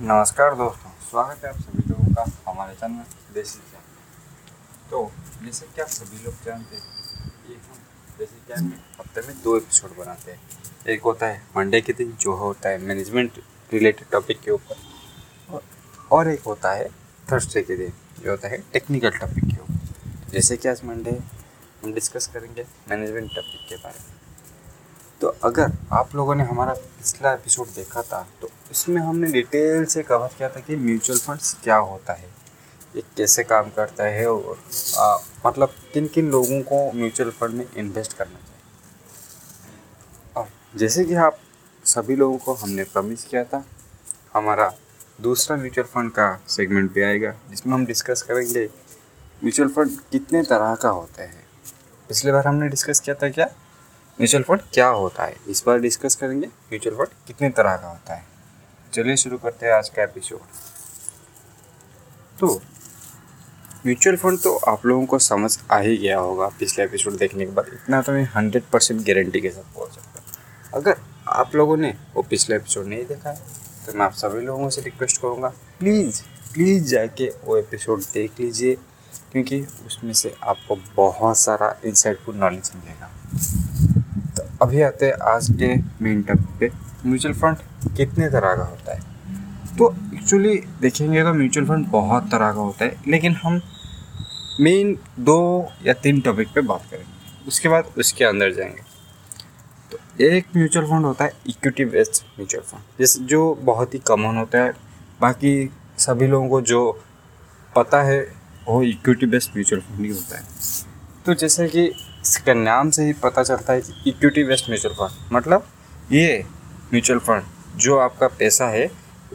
नमस्कार दोस्तों, स्वागत है आप सभी लोगों का हमारे चैनल देसी चैन तो जैसे कि आप सभी लोग जानते हैं ये हम देसी चैन में हफ़्ते में दो एपिसोड बनाते हैं। एक होता है मंडे के दिन, जो होता है मैनेजमेंट रिलेटेड टॉपिक के ऊपर, और एक होता है थर्सडे के दिन, जो होता है टेक्निकल टॉपिक के ऊपर। जैसे कि आज मंडे हम डिस्कस करेंगे मैनेजमेंट टॉपिक के बारे में। तो अगर आप लोगों ने हमारा पिछला एपिसोड देखा था तो इसमें हमने डिटेल से कवर किया था कि म्यूचुअल फंड्स क्या होता है ये कैसे काम करता है और आ, मतलब किन किन लोगों को म्यूचुअल फंड में इन्वेस्ट करना चाहिए। और जैसे कि आप सभी लोगों को हमने प्रमिस किया था हमारा दूसरा म्यूचुअल फंड का सेगमेंट भी आएगा जिसमें हम डिस्कस करेंगे म्यूचुअल फंड कितने तरह का होता है। पिछले बार हमने डिस्कस किया था क्या? म्यूचुअल फंड क्या होता है? इस बार डिस्कस करेंगे म्यूचुअल फंड कितने तरह का होता है। चलिए शुरू करते हैं आज का एपिसोड तो म्यूचुअल फंड तो आप लोगों को समझ आ ही गया होगा पिछले एपिसोड देखने के बाद। इतना तो मैं हंड्रेड परसेंट गारंटी के साथ बोल सकता हूँ। अगर आप लोगों ने वो पिछले एपिसोड नहीं देखा है तो मैं आप सभी लोगों से रिक्वेस्ट करूँगा प्लीज़ प्लीज़ जाके वो एपिसोड देख लीजिए, क्योंकि उसमें से आपको बहुत सारा इंसाइटफुल नॉलेज मिलेगा। तो अभी आते हैं आज के मेन टॉपिक पे। म्यूचुअल फंड कितने तरह का होता है? तो एक्चुअली देखेंगे तो म्यूचुअल फंड बहुत तरह का होता है, लेकिन हम मेन दो या तीन टॉपिक पे बात करेंगे, उसके बाद उसके अंदर जाएँगे। तो एक म्यूचुअल फंड होता है इक्विटी बेस्ड म्यूचुअल फंड, जिस जो बहुत ही कॉमन होता है। बाकी सभी लोगों को जो पता है, वो इक्विटी बेस्ड म्यूचुअल फंड ही होता है। तो जैसे कि इसके नाम से ही पता चलता है कि इक्विटी बेस्ड म्यूचुअल फंड मतलब ये म्यूचुअल फंड, जो आपका पैसा है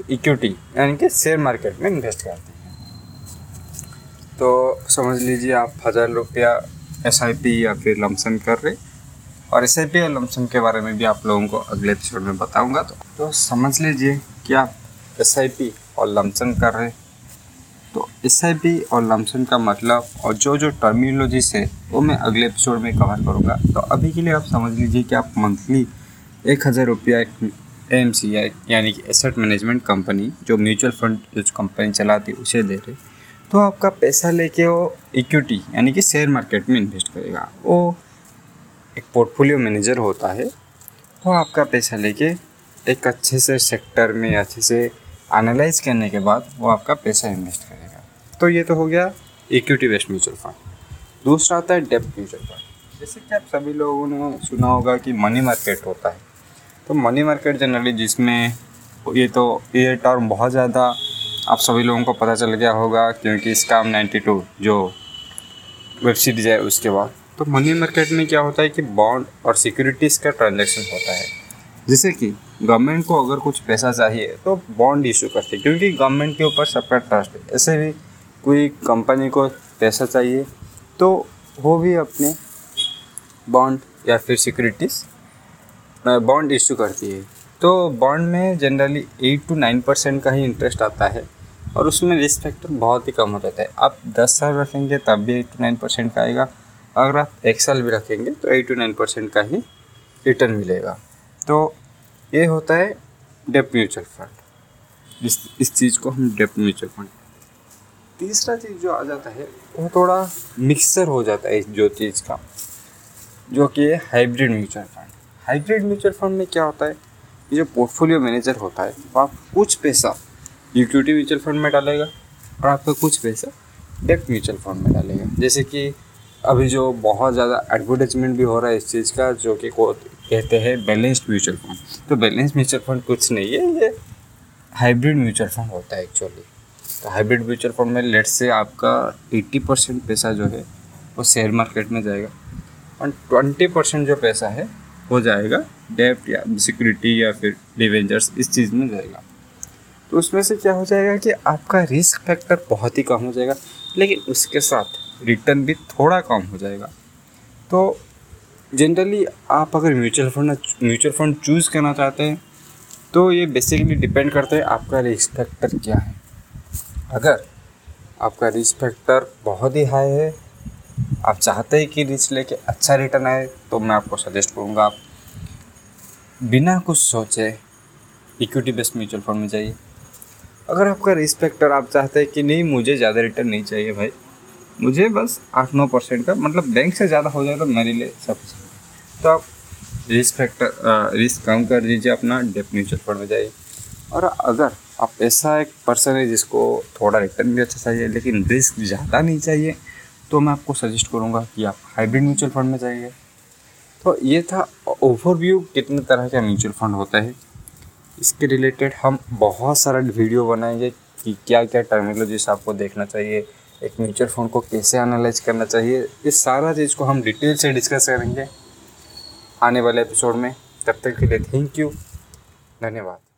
इक्विटी यानी कि शेयर मार्केट में इन्वेस्ट करते हैं। तो समझ लीजिए आप हज़ार रुपया एसआईपी या फिर लमसम कर रहे और एस आई या लमसम के बारे में भी आप लोगों को अगले एपिसोड में बताऊँगा। तो तो समझ लीजिए कि आप एसआईपी और लमसम कर रहे तो एसआईपी और लमसम का मतलब और जो जो टर्मिनोलॉजीज है, वो मैं अगले एपिसोड में कवर करूँगा। तो अभी के लिए आप समझ लीजिए कि आप मंथली एक हज़ार रुपया एम सी आई यानी कि एसेट मैनेजमेंट कंपनी जो म्यूचुअल फंड जो कंपनी चलाती है, उसे दे रहे। तो आपका पैसा लेके वो इक्विटी यानी कि शेयर मार्केट में इन्वेस्ट करेगा। वो एक पोर्टफोलियो मैनेजर होता है वो आपका पैसा लेके एक अच्छे से सेक्टर में, अच्छे से एनालाइज करने के बाद वो आपका पैसा इन्वेस्ट करेगा। तो ये तो हो गया इक्विटी बेस्ड म्यूचुअल फंड दूसरा आता है डेप्थ म्यूचुअल फंड जैसे कि आप सभी लोगों ने सुना होगा कि मनी मार्केट होता है। तो मनी मार्केट जनरली जिसमें ये तो ये टर्म बहुत ज़्यादा आप सभी लोगों को पता चल गया होगा, क्योंकि स्काम 92 जो वेब सीरीज़ है उसके बाद। तो मनी मार्केट में क्या होता है कि बॉन्ड और सिक्योरिटीज़ का ट्रांजेक्शन होता है। जैसे कि गवर्नमेंट को अगर कुछ पैसा चाहिए तो बॉन्ड इशू करते हैं, क्योंकि गवर्नमेंट के ऊपर सबका ट्रस्ट है। ऐसे भी कोई कंपनी को पैसा चाहिए तो वो भी अपने बॉन्ड या फिर सिक्योरिटीज़ बॉन्ड इशू करती है। तो बॉन्ड में generally eight to nine percent का ही इंटरेस्ट आता है और उसमें रिस्क फैक्टर बहुत ही कम हो जाता है। आप दस साल रखेंगे, तब भी एट टू नाइन परसेंट का आएगा। अगर आप एक साल भी रखेंगे तो एट टू नाइन परसेंट का ही रिटर्न मिलेगा। तो ये होता है डेप म्यूचुअल फंड इस इस चीज़ को हम डेप म्यूचुअल फंड तीसरा चीज़ जो आ जाता है, वो थोड़ा मिक्सर हो जाता है इस जो चीज़ का, जो कि है hybrid mutual fund hybrid mutual fund में क्या होता है? ये जो पोर्टफोलियो मैनेजर होता है, वो आप कुछ पैसा इक्विटी म्यूचुअल फंड में डालेगा और आपका कुछ पैसा डेप्ट म्यूचुअल फंड में डालेगा। जैसे कि अभी जो बहुत ज़्यादा एडवर्टाइजमेंट भी हो रहा है इस चीज़ का, जो कि को कहते हैं बैलेंस्ड म्यूचुअल फंड। तो बैलेंस म्यूचुअल फंड कुछ नहीं है, ये हाइब्रिड म्यूचुअल फंड होता है एक्चुअली तो हाइब्रिड म्यूचुअल फंड में लेट से आपका एट्टी परसेंट पैसा जो है, वो शेयर मार्केट में जाएगा। और ट्वेंटी परसेंट जो पैसा है हो जाएगा, डेप्ट या सिक्योरिटी या फिर डिवेंजर्स इस चीज़ में जाएगा। तो उसमें से क्या हो जाएगा कि आपका रिस्क फैक्टर बहुत ही कम हो जाएगा, लेकिन उसके साथ रिटर्न भी थोड़ा कम हो जाएगा। तो जनरली आप अगर mutual fund mutual fund choose करना चाहते हैं तो ये बेसिकली डिपेंड करता है आपका रिस्क फैक्टर क्या है। अगर आपका रिस्क फैक्टर बहुत ही हाई है आप चाहते हैं कि रिस्क लेके अच्छा रिटर्न आए तो मैं आपको सजेस्ट करूँगा आप बिना कुछ सोचे इक्विटी बेस्ड म्यूचुअल फंड में जाइए। अगर आपका रिस्क फैक्टर आप चाहते हैं कि नहीं, मुझे ज़्यादा रिटर्न नहीं चाहिए भाई। मुझे बस आठ नौ परसेंट का मतलब बैंक से ज़्यादा हो जाए तो मेरे लिए सब तो आप रिस्क फैक्टर रिस्क कम कर दीजिए अपना डेप म्यूचुअल फंड में जाइए। और अगर आप ऐसा एक पर्सन है जिसको थोड़ा रिटर्न भी अच्छा चाहिए, लेकिन रिस्क ज़्यादा नहीं चाहिए तो मैं आपको सजेस्ट करूँगा कि आप हाइब्रिड म्यूचुअल फंड में जाइए। तो ये था ओवरव्यू कितने तरह का म्यूचुअल फंड होता है। इसके रिलेटेड हम बहुत सारा वीडियो बनाएँगे कि क्या क्या टर्मिनोलॉजीज आपको देखना चाहिए, एक म्यूचुअल फंड को कैसे एनालाइज करना चाहिए। इस सारा चीज़ को हम डिटेल से डिस्कस करेंगे आने वाले एपिसोड में। तब तक के लिए थैंक यू धन्यवाद।